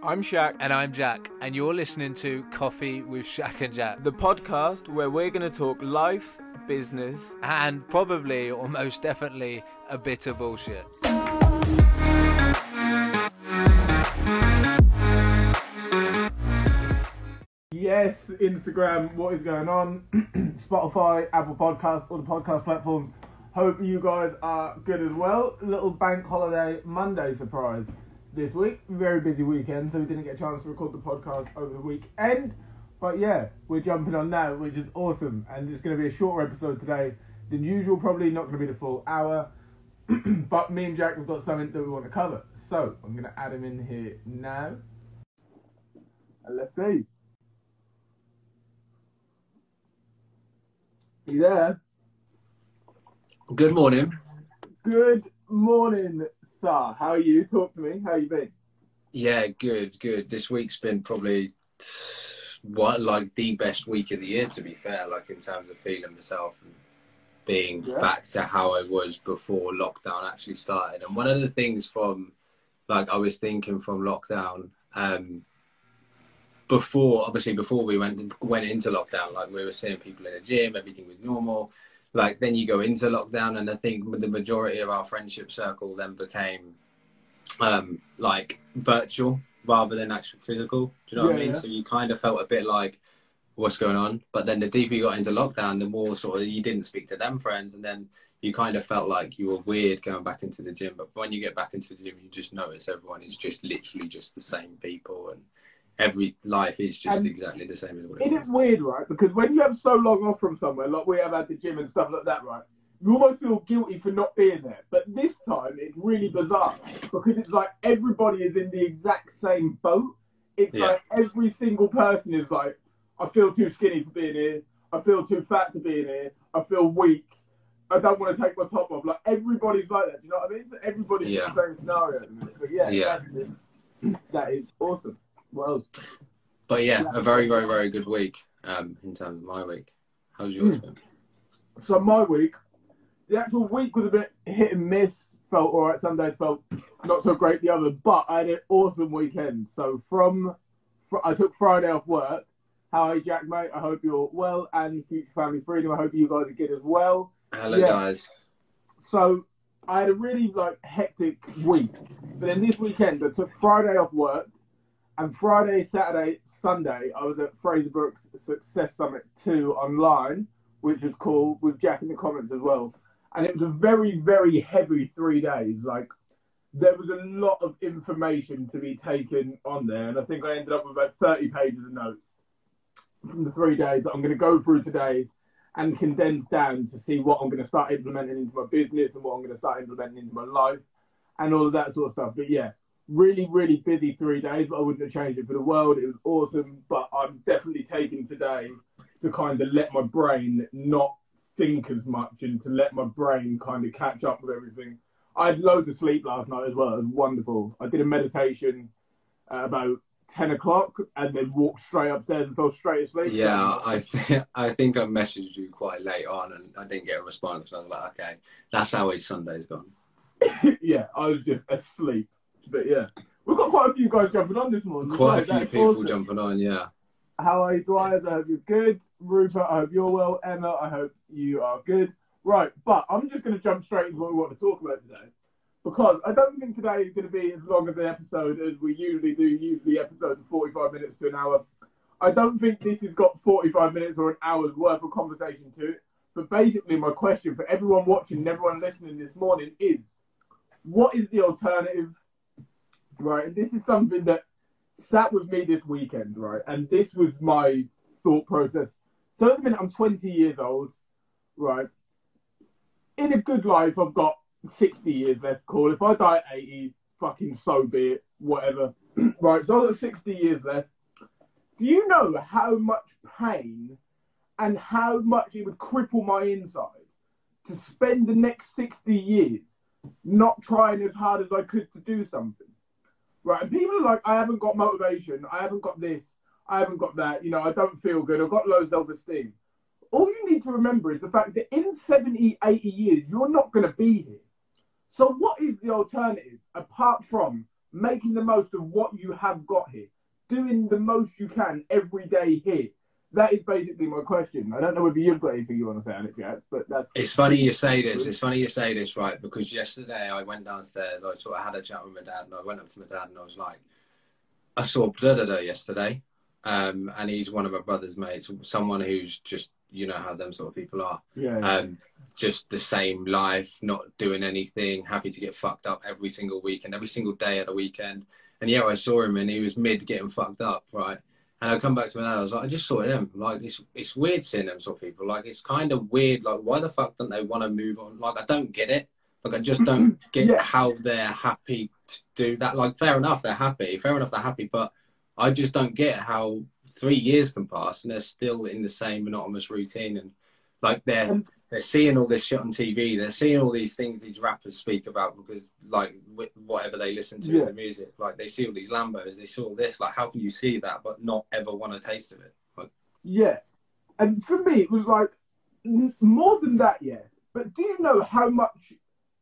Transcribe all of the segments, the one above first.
I'm Shaq, And I'm Jack, and you're listening to Coffee with Shaq and Jack. the podcast where we're going to talk life, business. And probably, or most definitely, a bit of bullshit. Yes, Instagram, what is going on? Spotify, Apple Podcasts, all the podcast platforms. Hope you guys are good as well. Little bank holiday Monday surprise this week. Very busy weekend, so we didn't get a chance to record the podcast over the weekend. But yeah, we're jumping on now, which is awesome. And it's going to be a shorter episode today than usual, probably not going to be the full hour. but me and Jack we've got something that we want to cover. So I'm going to add him in here now. And let's see. You there? Good morning. Good morning, sir. How are you? Talk to me. How you been? Yeah, good, good. This week's been probably what like the best week of the year, to be fair. Like in terms of feeling myself and being Yeah. back to how I was before lockdown actually started. And one of the things from like I was thinking from lockdown, um, before obviously before we went went into lockdown, like we were seeing people in the gym, everything was normal. Like then you go into lockdown, and I think the majority of our friendship circle then became um, like virtual rather than actual physical. Do you know what I mean? yeah. So you kind of felt a bit like what's going on. But then the deeper you got into lockdown, the more sort of you didn't speak to them friends, and then you kind of felt like you were weird going back into the gym. But when you get back into the gym, you just notice everyone is just literally just the same people, and every life is just And exactly the same as what it is weird, right? Because when you have so long off from somewhere, like we have at the gym and stuff like that, right? You almost feel guilty for not being there. But this time, it's really bizarre because it's like everybody is in the exact same boat. It's Yeah. like every single person is like, I feel too skinny to be in here. I feel too fat to be in here. I feel weak. I don't want to take my top off. Like everybody's like that. Do you know what I mean? So everybody's Yeah. in the same scenario. But yeah, Yeah. that is- that is awesome. Else? But yeah, a very, very, very good week um, in terms of my week. How's yours Mm. been? So my week, the actual week was a bit hit and miss. Felt all right. Some days felt not so great. The other, but I had an awesome weekend. So from, fr- I took Friday off work. How are you, Jack, mate? I hope you're well, and Future Family Freedom. I hope you guys are good as well. Hello, Yeah. guys. So I had a really like hectic week. But then this weekend I took Friday off work and Friday, Saturday, Sunday I was at Fraser Brookes Success Summit 2 online, which was cool with Jack in the comments as well. And it was a very, very heavy three days. Like there was a lot of information to be taken on there, and I think I ended up with about 30 pages of notes from the three days that I'm going to go through today and condense down to see what I'm going to start implementing into my business and what I'm going to start implementing into my life and all of that sort of stuff. But yeah, really, really busy three days, but I wouldn't have changed it for the world. It was awesome, but I'm definitely taking today to kind of let my brain not think as much and to let my brain kind of catch up with everything. I had loads of sleep last night as well. It was wonderful. I did a meditation at about 10 o'clock and then walked straight upstairs and fell straight asleep. Yeah, I th- I think I messaged you quite late on and I didn't get a response. And I was like, okay, that's how his Sunday's gone. yeah, I was just asleep. But yeah, we've got quite a few guys jumping on this morning. Quite a few people awesome. jumping on, yeah. How are you, Dwyer? I hope you're good. Rupert, I hope you're well. Emma, I hope you are good. Right, but I'm just going to jump straight into what we want to talk about today. Because I don't think today is going to be as long of an episode as we usually do. Usually, episodes of 45 minutes to an hour. I don't think this has got 45 minutes or an hour's worth of conversation to it. But basically, my question for everyone watching and everyone listening this morning is what is the alternative? Right, and this is something that sat with me this weekend, right? And this was my thought process. So at the minute, I'm 20 years old, right? In a good life, I've got 60 years left. Cool. If I die at 80, fucking so be it. Whatever. right. So I've got 60 years left. Do you know how much pain and how much it would cripple my inside to spend the next 60 years not trying as hard as I could to do something? Right. And people are like, I haven't got motivation. I haven't got this. I haven't got that. You know, I don't feel good. I've got low self esteem. All you need to remember is the fact that in 70, 80 years, you're not going to be here. So, what is the alternative apart from making the most of what you have got here, doing the most you can every day here. That is basically my question. I don't know whether you've got anything you want to say on it yet, but that's. It's funny you say this. It's funny you say this, right? Because yesterday I went downstairs. I sort of had a chat with my dad, and I went up to my dad and I was like, "I saw da da da yesterday," um, and he's one of my brother's mates, someone who's just you know how them sort of people are. Yeah. Um, just the same life, not doing anything, happy to get fucked up every single week and every single day of the weekend. And yeah, I saw him and he was mid getting fucked up, right? And I come back to my dad, I was like, I just saw him. Like, it's it's weird seeing them sort of people. Like, it's kind of weird. Like, why the fuck don't they want to move on? Like, I don't get it. Like, I just don't get Yeah. how they're happy to do that. Like, fair enough, they're happy. Fair enough, they're happy. But I just don't get how three years can pass and they're still in the same monotonous routine. And like, they're And- they're seeing all this shit on TV. They're seeing all these things these rappers speak about because, like, whatever they listen to Yeah. in the music, like they see all these Lambos, they see all this. Like, how can you see that but not ever want a taste of it? Like, Yeah. And for me, it was like more than that, yeah. But do you know how much,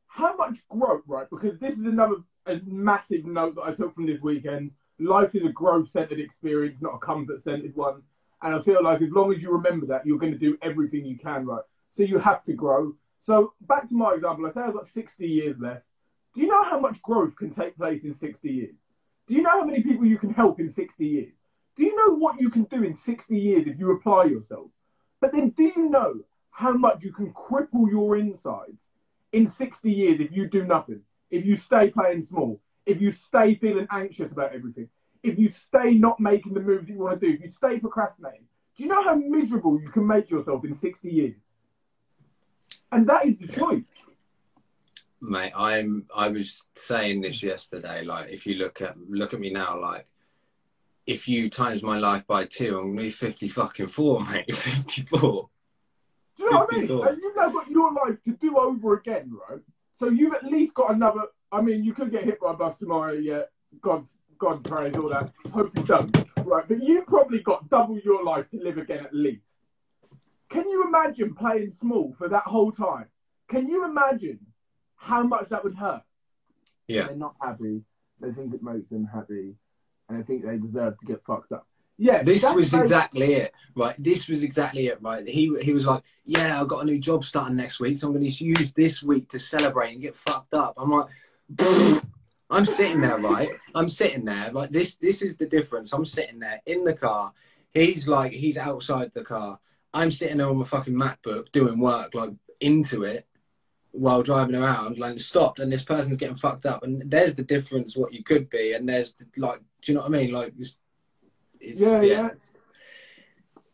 how much growth, right? Because this is another a massive note that I took from this weekend. Life is a growth-centered experience, not a comfort-centered one. And I feel like as long as you remember that, you're going to do everything you can, right? So you have to grow. So back to my example, I say I've got 60 years left. Do you know how much growth can take place in 60 years? Do you know how many people you can help in 60 years? Do you know what you can do in 60 years if you apply yourself? But then do you know how much you can cripple your insides in 60 years if you do nothing? If you stay playing small, if you stay feeling anxious about everything, if you stay not making the moves that you want to do, if you stay procrastinating, do you know how miserable you can make yourself in 60 years? And that is the choice. mate, I'm. I was saying this yesterday. Like, if you look at look at me now, like, if you times my life by two, I'm gonna be fifty fucking four, mate. Fifty four. Do you know what I mean? And you've now got your life to do over again, right? So you've at least got another. I mean, you could get hit by a bus tomorrow, yeah. God, God praise all that. Hope you don't, right? But you've probably got double your life to live again at least. Can you imagine playing small for that whole time? Can you imagine how much that would hurt? Yeah. They're not happy. They think it makes them happy, and I think they deserve to get fucked up. Yeah, This was very- exactly it, right? This was exactly it, right? He he was like, "Yeah, I've got a new job starting next week, so I'm going to use this week to celebrate and get fucked up." I'm like, I'm sitting there, right? I'm sitting there, like this. This is the difference. I'm sitting there in the car. He's like, he's outside the car. I'm sitting there on my fucking MacBook doing work, like into it, while driving around, like stopped, and this person's getting fucked up. And there's the difference, what you could be, and there's the, like, do you know what I mean? Like, it's, it's, Yeah, yeah. it's-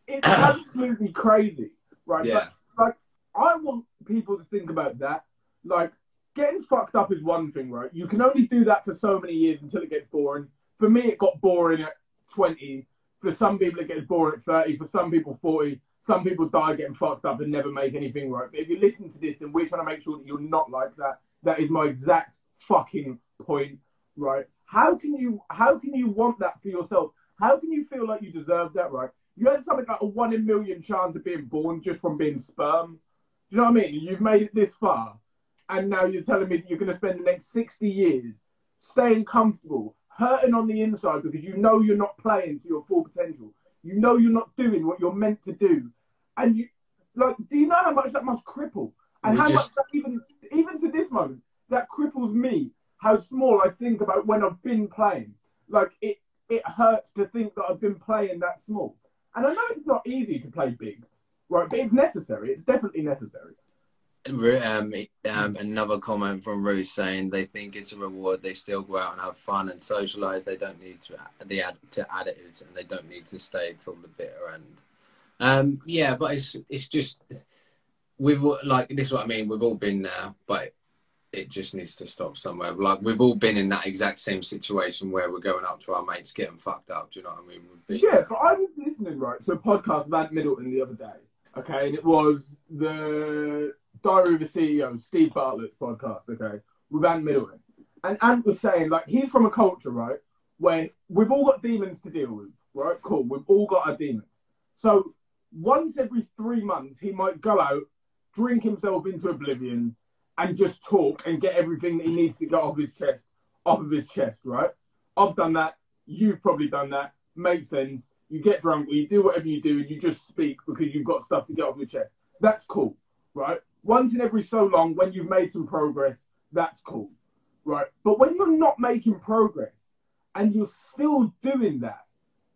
It's absolutely crazy, right? yeah. But like, I want people to think about that. Like, getting fucked up is one thing, right? You can only do that for so many years until it gets boring. For me, it got boring at 20. For some people, it gets boring at 30. For some people, 40. Some people die getting fucked up and never make anything right. But if you listen to this, then we're trying to make sure that you're not like that. That is my exact fucking point, right? How can you how can you want that for yourself? How can you feel like you deserve that, right? You had something like a one in a million chance of being born just from being sperm. Do you know what I mean? You've made it this far, and now you're telling me that you're going to spend the next 60 years staying comfortable, hurting on the inside because you know you're not playing to your full potential. You know you're not doing what you're meant to do. And you, like, do you know how much that must cripple? And We how just- much that even, even to this moment, that cripples me, how small I think about when I've been playing. Like, it, it hurts to think that I've been playing that small. And I know it's not easy to play big, right? But it's necessary. It's definitely necessary. Um, um, another comment from Ruth saying they think it's a reward. They still go out and have fun and socialize. They don't need to the add to additives, and they don't need to stay till the bitter end. Um, yeah, but it's it's just we've like this is what I mean. We've all been there, but it just needs to stop somewhere. Like we've all been in that exact same situation where we're going up to our mates getting fucked up. Do you know what I mean? Been Yeah, there. but I was listening right to a podcast Ant Middleton the other day. Okay, and it was the Diary of a CEO, Steve Bartlett's podcast. Okay, with Ant Middleton, and Ant was saying like he's from a culture right where we've all got demons to deal with. Right, cool. We've all got our demons. So once every three months, he might go out, drink himself into oblivion, and just talk and get everything that he needs to get off his chest off of his chest, right? I've done that. You've probably done that. Makes sense. You get drunk, you do whatever you do, and you just speak because you've got stuff to get off your chest. That's cool, right? Once in every so long, when you've made some progress, that's cool, right? But when you're not making progress and you're still doing that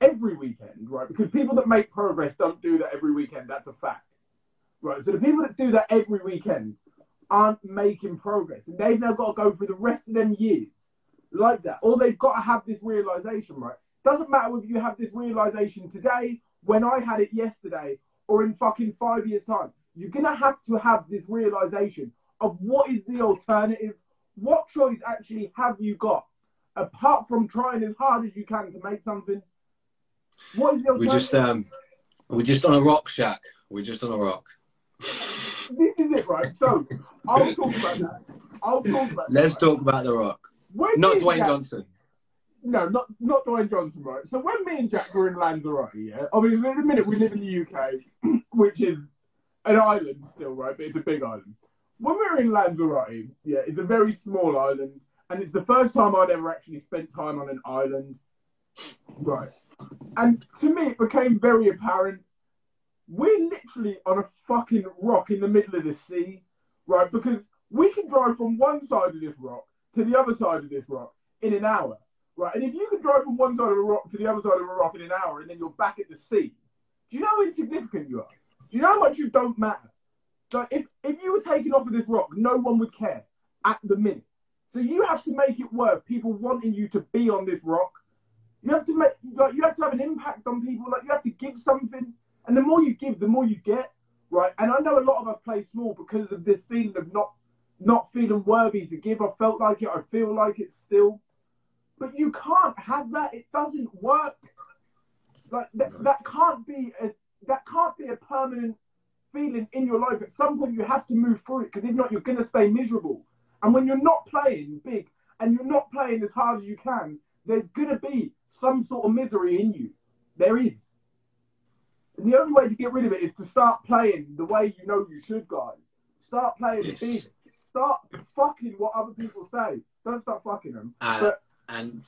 every weekend, right? Because people that make progress don't do that every weekend. That's a fact, right? So the people that do that every weekend aren't making progress, and they've now got to go through the rest of them years like that, or they've got to have this realization, right? Doesn't matter whether you have this realization today, when I had it yesterday, or in fucking five years' time. You're gonna have to have this realization of what is the alternative. What choice actually have you got apart from trying as hard as you can to make something? What is the alternative? We alternative? just um, we're just on a rock shack. We're just on a rock. This is it, right? So I'll talk about that. I'll talk about. Let's that, talk about the rock. When Not Dwayne Jack- Johnson. No, not not Dwayne Johnson, right? So when me and Jack were in Lanzarote, yeah, obviously at the minute we live in the UK, which is an island still, right? But it's a big island. When we were in Lanzarote, yeah, it's a very small island, and it's the first time I'd ever actually spent time on an island, right? And to me, it became very apparent we're literally on a fucking rock in the middle of the sea, right? Because we can drive from one side of this rock to the other side of this rock in an hour, right? And if you can drive from one side of a rock to the other side of a rock in an hour and then you're back at the sea, do you know how insignificant you are? You know how much you don't matter? So if, if you were taken off of this rock, no one would care at the minute. So you have to make it worth people wanting you to be on this rock. You have to make like you have to have an impact on people. Like you have to give something, and the more you give, the more you get, right? And I know a lot of us play small because of this feeling of not not feeling worthy to give. I felt like it. I feel like it still, but you can't have that. It doesn't work. Like that, that can't be a that can't be a permanent feeling in your life. At some point, you have to move through it because if not, you're gonna stay miserable. And when you're not playing big and you're not playing as hard as you can, there's gonna be some sort of misery in you. There is. And the only way to get rid of it is to start playing the way you know you should, guys. Start playing Yes. big. Start fucking what other people say. Don't start fucking them. And, But- and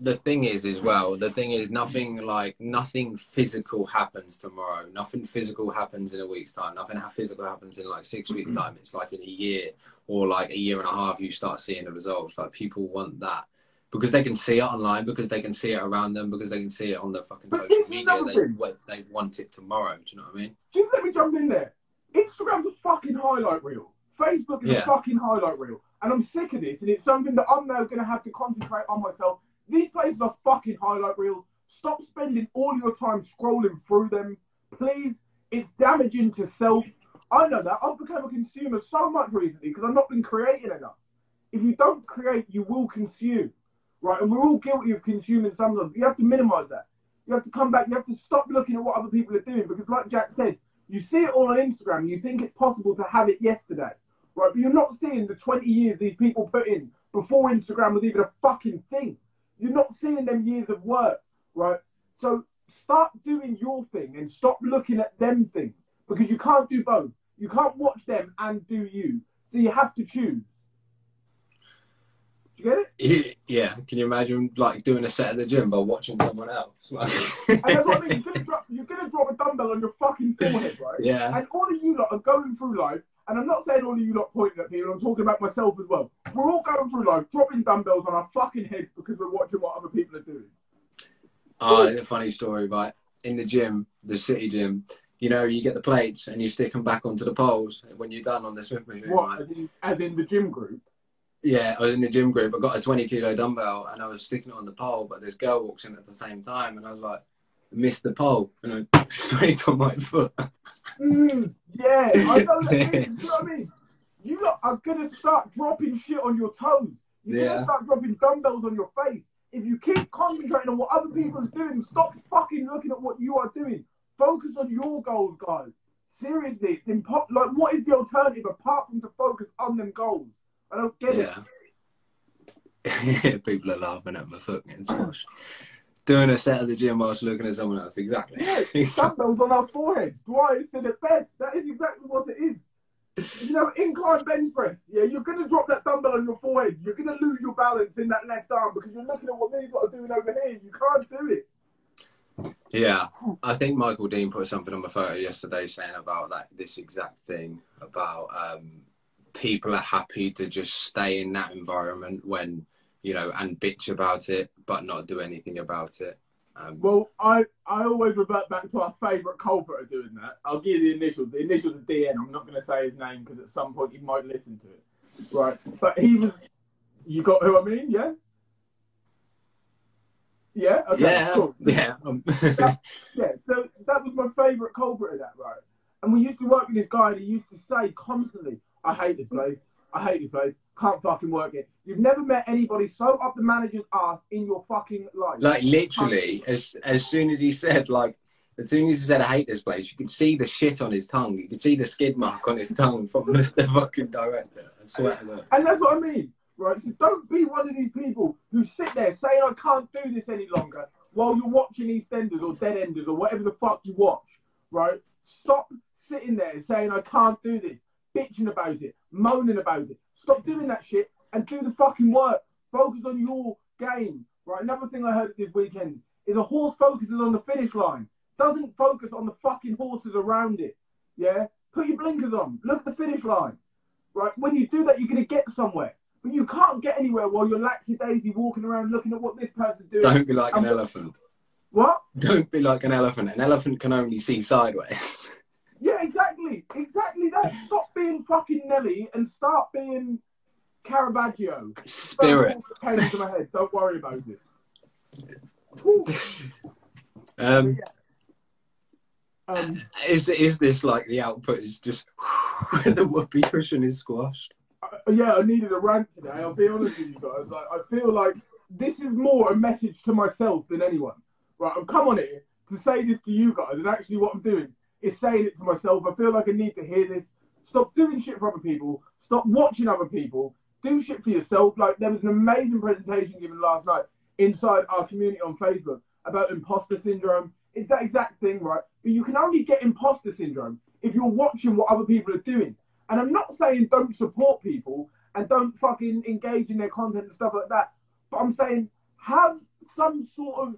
the thing is, as well, the thing is, nothing like nothing physical happens tomorrow. Nothing physical happens in a week's time. Nothing physical happens in like six weeks' Mm-hmm. time. It's like in a year or like a year and a half, you start seeing the results. Like people want that because they can see it online, because they can see it around them, because they can see it on their fucking But social media. They they want it tomorrow. Do you know what I mean? Just let me jump in there. Instagram's a fucking highlight reel. Facebook is a fucking highlight reel. And I'm sick of this, and it's something that I'm now going to have to concentrate on myself. These places are fucking highlight reels. Stop spending all your time scrolling through them. Please. It's damaging to self. I know that. I've become a consumer so much recently because I've not been creating enough. If you don't create, you will consume. Right? And we're all guilty of consuming sometimes. You have to minimize that. You have to come back. You have to stop looking at what other people are doing because, like Jack said, you see it all on Instagram. You think it's possible to have it yesterday, right? But you're not seeing the 20 years these people put in before Instagram was even a fucking thing. You're not seeing them years of work, right? So start doing your thing and stop looking at them thing because you can't do both. You can't watch them and do you. So you have to choose. Do you get it? Yeah. Can you imagine like doing a set at the gym by watching someone else? Like- And that's what I mean. You're gonna, drop, you're gonna drop a dumbbell on your fucking forehead, right? yeah. And all of you lot are going through life, and I'm not saying all of you lot pointing at people, I'm talking about myself as well. We're all going through life, dropping dumbbells on our fucking heads because we're watching what other people are doing. Oh, a funny story, right? In the gym, the city gym, you know, you get the plates and you stick them back onto the poles when you're done on the Smith machine, What? right? As in, as in the gym group? Yeah, I was in the gym group. I got a 20 kilo dumbbell and I was sticking it on the pole, but this girl walks in at the same time and I was like, missed the pole and I straight on my foot. Mm, yeah, I know that. feeling, Do you know what I mean? You lot are gonna start dropping shit on your toes. You're Yeah. gonna start dropping dumbbells on your face. If you keep concentrating on what other people are doing, stop fucking looking at what you are doing. Focus on your goals, guys. Seriously, it's impo- like what is the alternative apart from to focus on them goals? I don't get it. People are laughing at my foot getting smashed. Doing a set at the gym whilst looking at someone else. Exactly. Yeah, dumbbells on our foreheads. Dwight said it bed. That is exactly what it is. you know, incline bench press. Yeah, you're gonna drop that dumbbell on your forehead. You're gonna lose your balance in that left arm because you're looking at what these lot are doing over here. You can't do it. Yeah, I think Michael Dean put something on the photo yesterday saying about that this exact thing about um, people are happy to just stay in that environment when you know and bitch about it, but not do anything about it. Um, Well, I I always revert back to our favourite culprit of doing that. I'll give you the initials. The initials are DN. I'm not going to say his name because at some point he might listen to it. Right, but he was. You got who I mean? Yeah. Yeah. Okay. yeah, Cool. yeah. um, Yeah, so that was my favourite culprit of that, right? And we used to work with this guy and he used to say constantly, I hate this place, I hate this place, can't fucking work it. You've never met anybody so up the manager's ass in your fucking life. like literally, as as soon as he said like. As soon as he said, "I hate this place," you could see the shit on his tongue. You could see the skid mark on his tongue from the, the fucking director. I swear to God. And that's what I mean, right? So don't be one of these people who sit there saying, I can't do this any longer while you're watching EastEnders or Dead Enders or whatever the fuck you watch, right? Stop sitting there saying, I can't do this, bitching about it, moaning about it. Stop doing that shit and do the fucking work. Focus on your game, right? Another thing I heard this weekend is a horse focuses on the finish line, doesn't focus on the fucking horses around it. Yeah? Put your blinkers on, look at the finish line right? When you do that, you're going to get somewhere. But you can't get anywhere while you're laxy daisy walking around looking at what this person's doing. Don't be like an what- elephant. What? Don't be like an elephant. An elephant can only see sideways. Yeah, exactly. Exactly that. Stop being fucking Nelly and start being Caravaggio. Spirit. Came into my head. Don't worry about it. Um, Um, is is this like the output is just the whoopee cushion is squashed? I- yeah, I needed a rant today. I'll be honest with you guys. Like, I feel like this is more a message to myself than anyone. Right, I've come on here to say this to you guys, and actually, what I'm doing is saying it to myself. I feel like I need to hear this. Stop doing shit for other people. Stop watching other people. Do shit for yourself. Like there was an amazing presentation given last night inside our community on Facebook about imposter syndrome. It's that exact thing, right? But you can only get imposter syndrome if you're watching what other people are doing. And I'm not saying don't support people and don't fucking engage in their content and stuff like that. But I'm saying have some sort of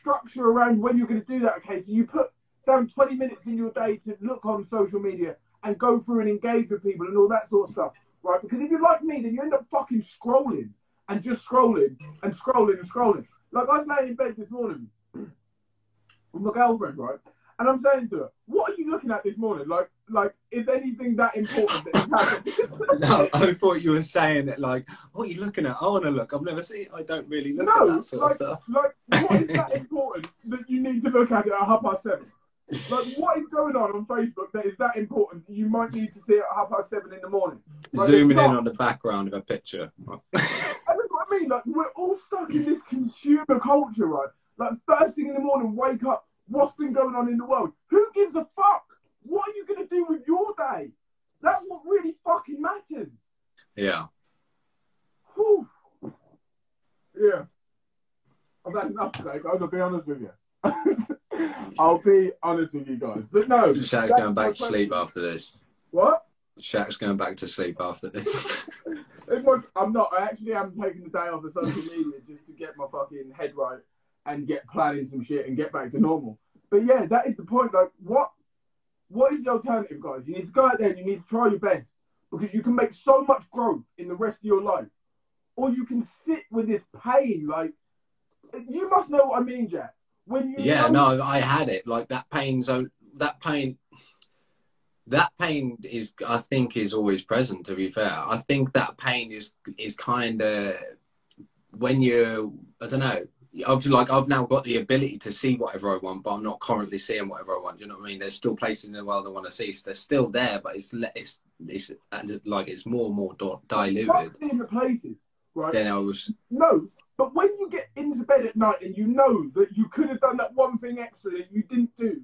structure around when you're going to do that. Okay, so you put down 20 minutes in your day to look on social media and go through and engage with people and all that sort of stuff, right? Because if you're like me, then you end up fucking scrolling and just scrolling and scrolling and scrolling. Like I was laying in bed this morning with my girlfriend, right? And I'm saying to her, "What are you looking at this morning? Like, like is anything that important that happened?" No, I thought you were saying it like, what are you looking at? I want to look. I've never seen. I don't really look at that sort like, of stuff. like what is that important that you need to look at it at half past seven? Like, what is going on on Facebook that is that important you might need to see it at half past seven in the morning? Like, Zooming in on the background of a picture. That's what I mean. Like, we're all stuck in this consumer culture, right? Like, first thing in the morning, wake up. What's been going on in the world? Who gives a fuck? What are you going to do with your day? That's what really fucking matters. Yeah. Whew. Yeah. I've had enough today, guys. I'll be honest with you. I'll be honest with you guys. But no. Shaq's going back to sleep after this. What? Shaq's going back to sleep after this. I'm not. I actually am taking the day off of social media just to get my fucking head right and get planning some shit and get back to normal. But yeah, that is the point. Like, what? What is the alternative, guys? You need to go out there and you need to try your best because you can make so much growth in the rest of your life, or you can sit with this pain. Like, you must know what I mean, Jack. When you yeah, no, I had it. Like that pain zone. That pain. That pain is, I think, is always present. To be fair, I think that pain is is kind of when you're. I don't know. I've like I've now got the ability to see whatever I want, but I'm not currently seeing whatever I want. Do you know what I mean? There's still places in the world I want to see. So they're still there, but it's it's it's like it's more and more diluted seeing the places, right? Then I was. No, but when you get into bed at night and you know that you could have done that one thing extra that you didn't do,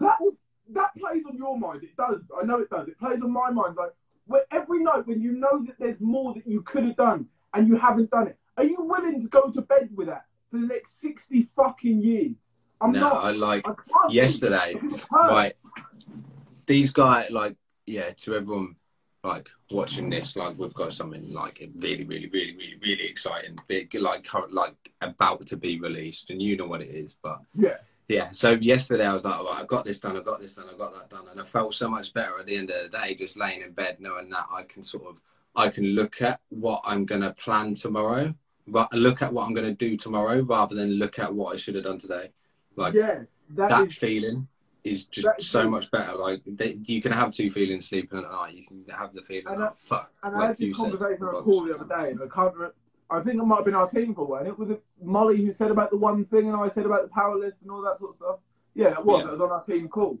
that will that plays on your mind. It does. I know it does. It plays on my mind. Like where every night when you know that there's more that you could have done and you haven't done it, are you willing to go to bed with that for the next sixty fucking years? I'm No, not. I like I yesterday. Right. These guys, like yeah, to everyone like watching this, like we've got something like really, really, really, really, really exciting, big, like current, like about to be released, and you know what it is. But Yeah. yeah, so yesterday I was like, right, I got this done, I got this done, I got that done, and I felt so much better at the end of the day, just laying in bed, knowing that I can sort of, I can look at what I'm gonna plan tomorrow, but look at what I'm gonna do tomorrow, rather than look at what I should have done today. Like Yeah. that that is feeling is just so true. much better. Like they, you can have two feelings sleeping at night. You can have the feeling, And oh I- fuck. And I had this conversation on a call the other day, and I can't. Re- I think it might have been our team call, and it was Molly who said about the one thing, and I said about the power list and all that sort of stuff. Yeah, it was. Yeah. It was on our team call,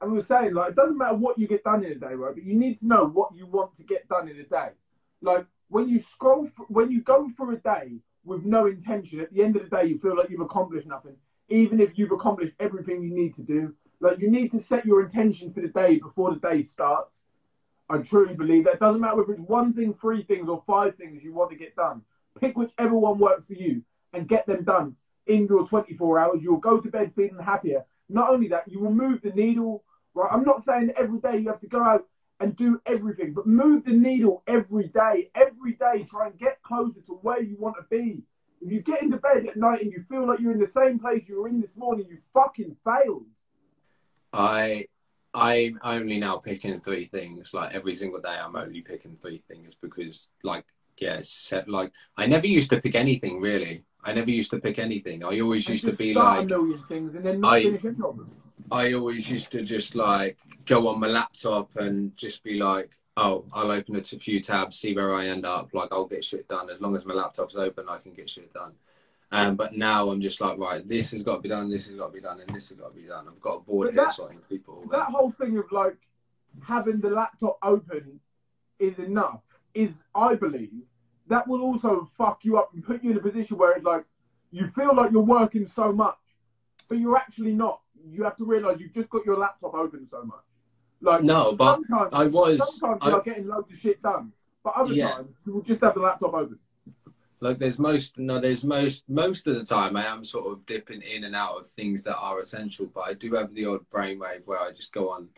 and we were saying like it doesn't matter what you get done in a day, right? But you need to know what you want to get done in a day. Like when you scroll, th- when you go through a day with no intention, at the end of the day, you feel like you've accomplished nothing, even if you've accomplished everything you need to do. Like you need to set your intention for the day before the day starts. I truly believe that. It doesn't matter whether it's one thing, three things, or five things you want to get done. Pick whichever one works for you and get them done in your 24 hours. You'll go to bed feeling happier. Not only that, you will move the needle. Right? I'm not saying every day you have to go out and do everything, but move the needle every day. Every day, try and get closer to where you want to be. If you get into bed at night and you feel like you're in the same place you were in this morning, you fucking failed. I I'm only now picking three things. Like every single day, I'm only picking three things because, like, yeah, set, like I never used to pick anything really. I never used to pick anything. I always used to be like, things and then not I- finish any of them. I always used to just like go on my laptop and just be like, oh, I'll open it a few tabs, see where I end up. Like I'll get shit done as long as my laptop's open. I can get shit done. Um, but now I'm just like, right, this has got to be done, this has got to be done, and this has got to be done. I've got a board here that- so I can keep it that whole thing of like having the laptop open is enough is I believe that will also fuck you up and put you in a position where it's like you feel like you're working so much, but you're actually not. You have to realize you've just got your laptop open so much. Like No, but sometimes, I was, sometimes I- you are getting loads of shit done, but other Yeah. times you will just have the laptop open. Like there's most no there's most most of the time i am sort of dipping in and out of things that are essential but i do have the odd brainwave where i just go on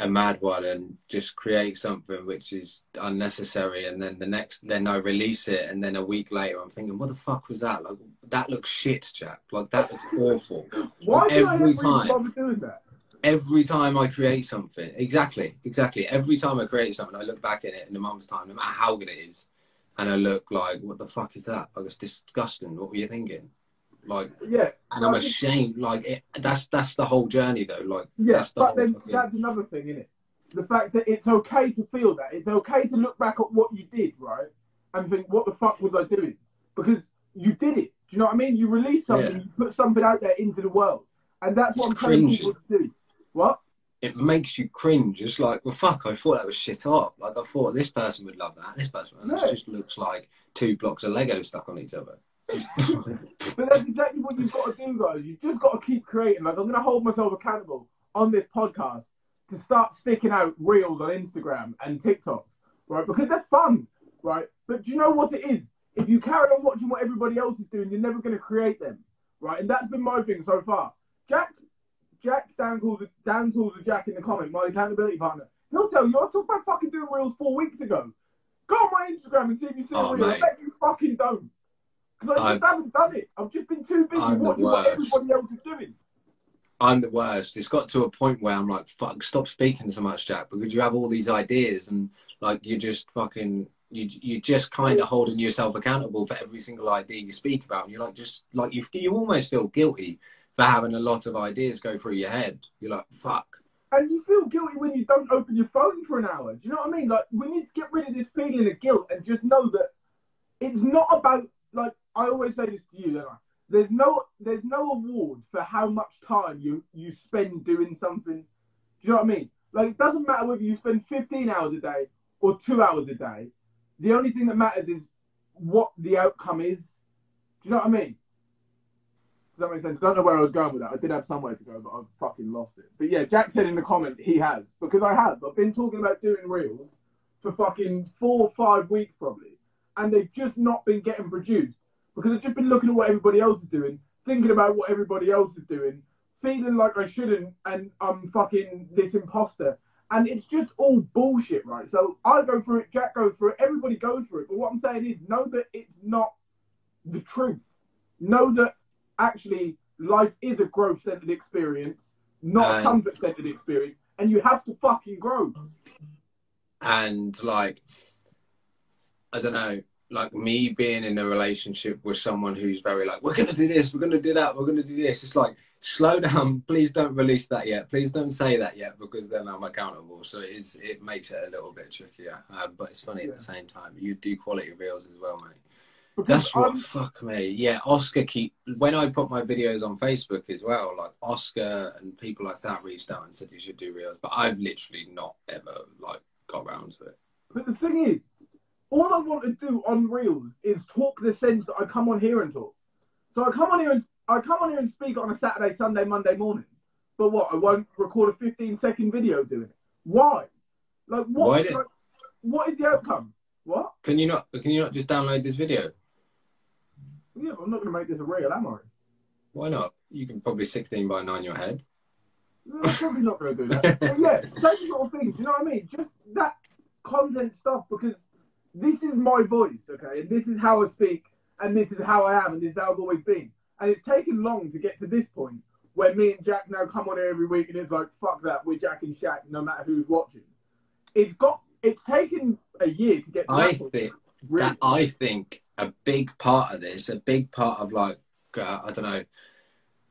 a mad one and just create something which is unnecessary and then the next then i release it and then a week later i'm thinking what the fuck was that like that looks shit jack like that looks awful Why I Every ever time. doing that? every time i create something exactly exactly every time i create something i look back at it in a month's time no matter how good it is and i look like what the fuck is that like it's disgusting what were you thinking like Yeah, and i'm ashamed like it, that's that's the whole journey though like Yeah, the but then fucking- that's another thing, isn't it? The fact that it's okay to feel that. It's okay to look back at what you did, right? And think, what the fuck was I doing? Because you did it. Do you know what I mean? You release something, Yeah. you put something out there into the world. And that's what It's I'm telling cringy. people to do. What? It makes you cringe it's like well fuck i thought that was shit up like i thought this person would love that this person and this just looks like two blocks of lego stuck on each other But that's exactly what you've got to do, guys. You've just got to keep creating. Like, I'm going to hold myself accountable on this podcast to start sticking out reels on Instagram and TikTok, right? Because they're fun, right? But do you know what it is? If you carry on watching what everybody else is doing, you're never going to create them, right? And that's been my thing so far. Jack, Jack, Dan calls it, Dan calls it Jack in the comment, my accountability partner. He'll tell you, I talked about fucking doing reels four weeks ago. Go on my Instagram and see if you see Oh, a reel. I bet you fucking don't. Because I I'm- just haven't done it. I've just been too busy I'm watching what everybody else is doing. I'm the worst. It's got to a point where I'm like, fuck, stop speaking so much, Jack, because you have all these ideas and like you're just fucking, you you're just kind of holding yourself accountable for every single idea you speak about. And you're like, just like you, you almost feel guilty for having a lot of ideas go through your head. You're like, fuck. And you feel guilty when you don't open your phone for an hour. Do you know what I mean? Like, we need to get rid of this feeling of guilt and just know that it's not about, like, I always say this to you? There's no, there's no award for how much time you, you spend doing something. Do you know what I mean? Like, it doesn't matter whether you spend 15 hours a day or two hours a day. The only thing that matters is what the outcome is. Do you know what I mean? Does that make sense? I don't know where I was going with that. I did have somewhere to go, but I've fucking lost it. But yeah, Jack said in the comment he has because I have. I've been talking about doing reels for fucking four or five weeks probably, and they've just not been getting produced because I've just been looking at what everybody else is doing, thinking about what everybody else is doing, feeling like I shouldn't, and I'm fucking this imposter. And it's just all bullshit, right? So I go through it, Jack goes through it, everybody goes through it. But what I'm saying is, know that it's not the truth. Know that actually life is a growth centered experience, not a And- comfort centered experience, and you have to fucking grow. and like I don't know, like me being in a relationship with someone who's very like, we're gonna do this, we're gonna do that, we're gonna do this. It's like, slow down, please don't release that yet, please don't say that yet, because then I'm accountable. So it is, it makes it a little bit trickier. Um, but it's funny Yeah. at the same time. You do quality reels as well, mate. Because That's what I'm- fuck me. Yeah, Oscar keep when I put my videos on Facebook as well, like Oscar and people like that reached out and said you should do reels, but I've literally not ever like got round to it. But the thing is, all I want to do on Reels is talk the sense that I come on here and talk. So I come on here and I come on here and speak on a Saturday, Sunday, Monday morning. But what? I won't record a 15 second video doing it. Why? Like what? Why did- like, what is the outcome? What? Can you not? Can you not just download this video? Yeah, but I'm not going to make this a reel, am I? Why not? You can probably sixteen by nine your head. No, I'm probably not going to do that. but yeah, same sort of thing. Do you know what I mean? Just that content stuff because this is my voice, okay, and this is how I speak, and this is how I am, and this is how I've always been. And it's taken long to get to this point where me and Jack now come on here every week, and it's like, fuck that, we're Jack and Shaq, no matter who's watching. It's got, it's taken a year to get to I that point. think Really. that I think a big part of this, a big part of like uh, I don't know,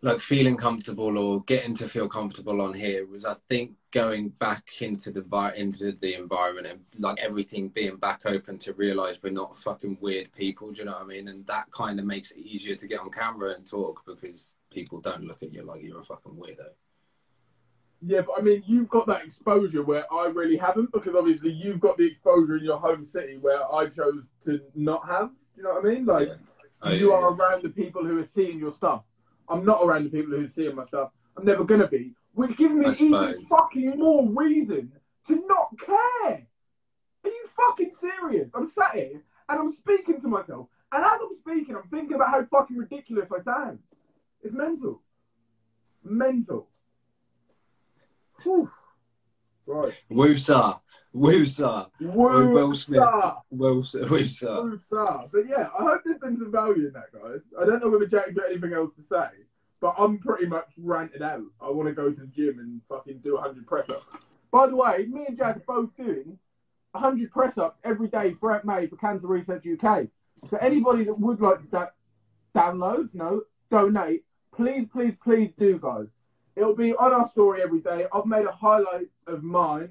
like feeling comfortable or getting to feel comfortable on here was I think going back into the into the environment and like everything being back open to realize we're not fucking weird people. Do you know what I mean? And that kind of makes it easier to get on camera and talk because people don't look at you like you're a fucking weirdo. Yeah, but I mean, you've got that exposure where I really haven't, because obviously you've got the exposure in your home city where I chose to not have. You know what I mean? Like, Yeah. Oh, you are around the people who are seeing your stuff. I'm not around the people who are seeing my stuff. I'm never gonna be. Which gives me even fucking more reason to not care. Are you fucking serious? I'm sat here and I'm speaking to myself, and as I'm speaking, I'm thinking about how fucking ridiculous I sound. It's mental. Mental. Whew. Right. Woosah, woosah, Woo, Will Smith, sir. woosah, woosah. Woo, sir. But yeah, I hope there's been some value in that, guys. I don't know whether Jack's got anything else to say, but I'm pretty much ranted out. I want to go to the gym and fucking do 100 press ups. By the way, me and Jack are both doing 100 press ups every day throughout May for Cancer Research UK. So anybody that would like to da- download, no, donate, please, please, please do, guys. It'll be on our story every day. I've made a highlight of mine.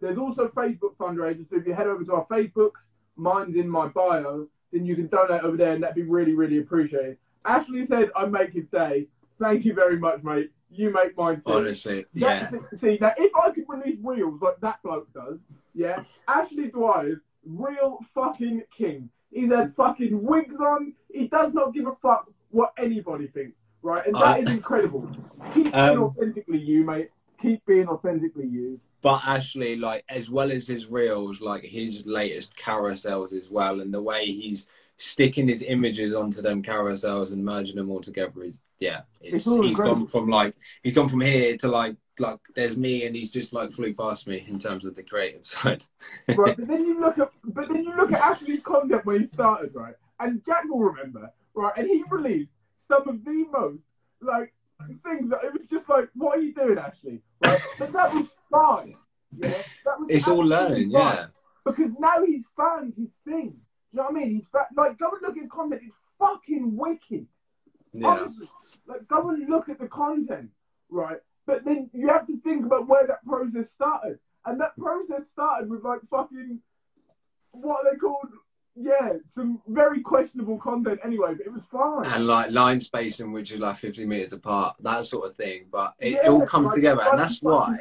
There's also Facebook fundraisers. So if you head over to our Facebooks, mine's in my bio, then you can donate over there, and that'd be really, really appreciated. Ashley said, I make his day. Thank you very much, mate. You make mine too. Honestly, yeah. That's- See, now if I could release reels like that bloke does, yeah, Ashley Dwyer's real fucking king. He's had fucking wigs on. He does not give a fuck what anybody thinks, right? And that I- is incredible. Keep being Um, authentically you, mate. Keep being authentically you. But actually, like as well as his reels, like his latest carousels as well, and the way he's sticking his images onto them carousels and merging them all together is yeah. It's, It's he's gone from like he's gone from here to like like there's me and he's just like flew past me in terms of the creative side. right? But then you look at, but then you look at Ashley's content when he started, right? And Jack will remember, right? And he released some of the most like things that it was just like, what are you doing, Ashley? Right? But that was fine. Yeah, that was It's all learning, fine. yeah. Because now he's found his thing. Do you know what I mean? He's fa- like, go and look at his content. It's fucking wicked. Yeah. Honestly, like go and look at the content, right? But then you have to think about where that process started, and that process started with like fucking what are they called? Yeah, some very questionable content anyway, but it was fine. And like line spacing, which is like 50 meters apart, that sort of thing. But it, it all comes like, together, and that's why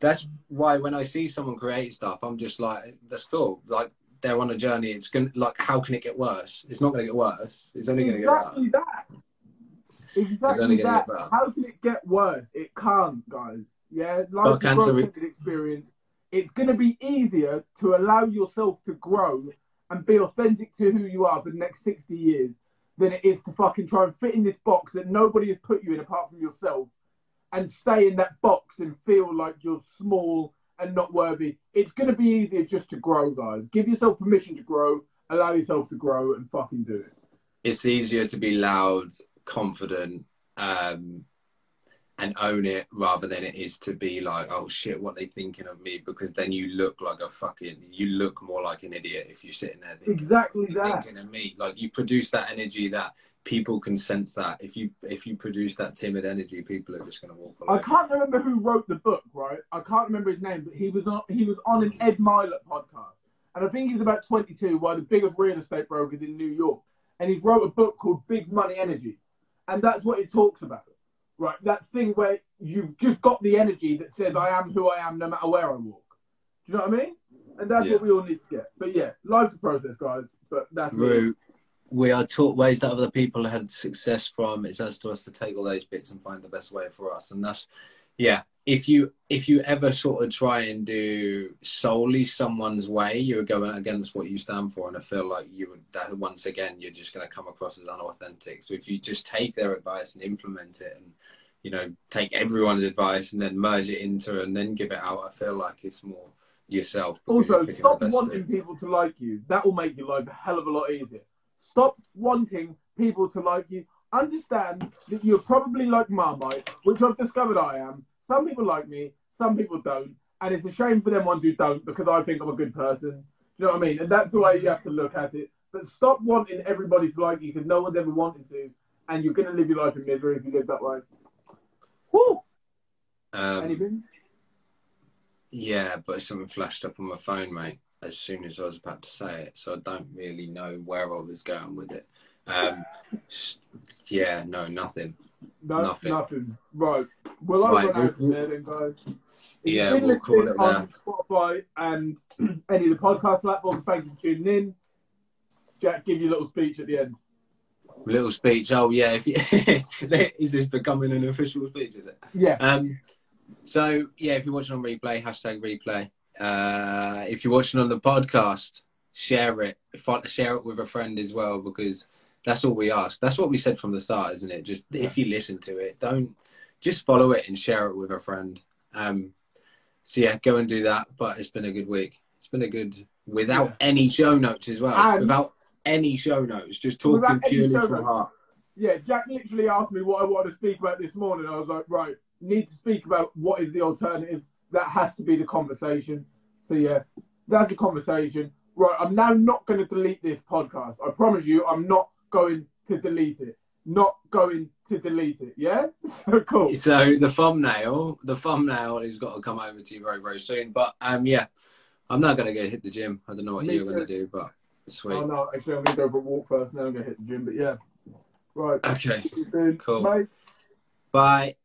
that's why when I see someone create stuff, I'm just like, that's cool. Like they're on a journey. It's gonna like, how can it get worse? It's not gonna get worse. It's only gonna get better. exactly that. Exactly gonna that. How can it get worse? It can't, guys. Yeah, like a experience. It's to be easier to allow yourself to grow and be authentic to who you are for the next 60 years than it is to fucking try and fit in this box that nobody has put you in apart from yourself and stay in that box and feel like you're small and not worthy. It's going to be easier just to grow, guys. Give yourself permission to grow. Allow yourself to grow and fucking do it. It's easier to be loud, confident, um, and own it rather than it is to be like, oh shit, what they thinking of me? Because then you look like a fucking, you look more like an idiot if you're sitting there thinking, Exactly "What are they that. thinking of me. Like you produce that energy that people can sense that. If you if you produce that timid energy, people are just gonna walk I can't remember who wrote the book, right? I can't remember his name, but he was on he was on an mm. Ed Mylett podcast, and I think he's about 22, one of the biggest real estate brokers in New York, and he wrote a book called Big Money Energy, and that's what it talks about, right? That thing where you've just got the energy that says I am who I am no matter where I walk. Do you know what I mean? And that's Yeah. what we all need to get. But yeah, life's a process, guys. But that's it. We are taught ways that other people had success from. It's us to us to take all those bits and find the best way for us. And that's yeah. If you if you ever sort of try and do solely someone's way, you're going against what you stand for, and I feel like you would that once again you're just going to come across as unauthentic. So if you just take their advice and implement it, and you know take everyone's advice and then merge it into and then give it out, I feel like it's more yourself. Also, stop wanting people to like you. That will make your life a hell of a lot easier. Stop wanting people to like you. Understand that you're probably like Marmite, which I've discovered I am. Some people like me, some people don't. And it's a shame for them ones who don't because I think I'm a good person. Do you know what I mean? And that's the way you have to look at it. But stop wanting everybody to like you because no one's ever wanted to. And you're going to live your life in misery if you live that way. Woo! Um, Anything? Yeah, but something flashed up on my phone, mate, as soon as I was about to say it. So I don't really know where I was going with it. Um, yeah, no, nothing. No, Nothing. nothing. Right. Well, I'll Right, run we'll- from there then, guys. If Yeah, we'll call it on Spotify and any of the podcast platforms, thank you for tuning in. Jack, give you a little speech at the end. Little speech. Oh, yeah. If you, is this becoming an official speech? Is it? Yeah. Um, so yeah, if you're watching on replay, hashtag replay. Uh, if you're watching on the podcast, share it. Share it with a friend as well because that's all we ask. That's what we said from the start, isn't it? Just if you listen to it, don't just follow it and share it with a friend. Um, so yeah, go and do that. But it's been a good week. It's been a good without Yeah. any show notes as well. And- without any show notes, just talking purely from notes. heart. Yeah, Jack literally asked me what I wanted to speak about this morning. I was like, right, need to speak about what is the alternative. That has to be the conversation. So yeah, that's the conversation. Right, I'm now not going to delete this podcast. I promise you, I'm not going to delete it. Not going to delete it. Yeah. So cool. So the thumbnail, the thumbnail has got to come over to you very, very soon. But um, yeah, I'm not gonna go hit the gym. I don't know what Me you're gonna do, but sweet. Oh no, actually, I'm to go for a walk first. Then I'm to hit the gym. But yeah, right. Okay, See you soon. Cool. Bye. bye.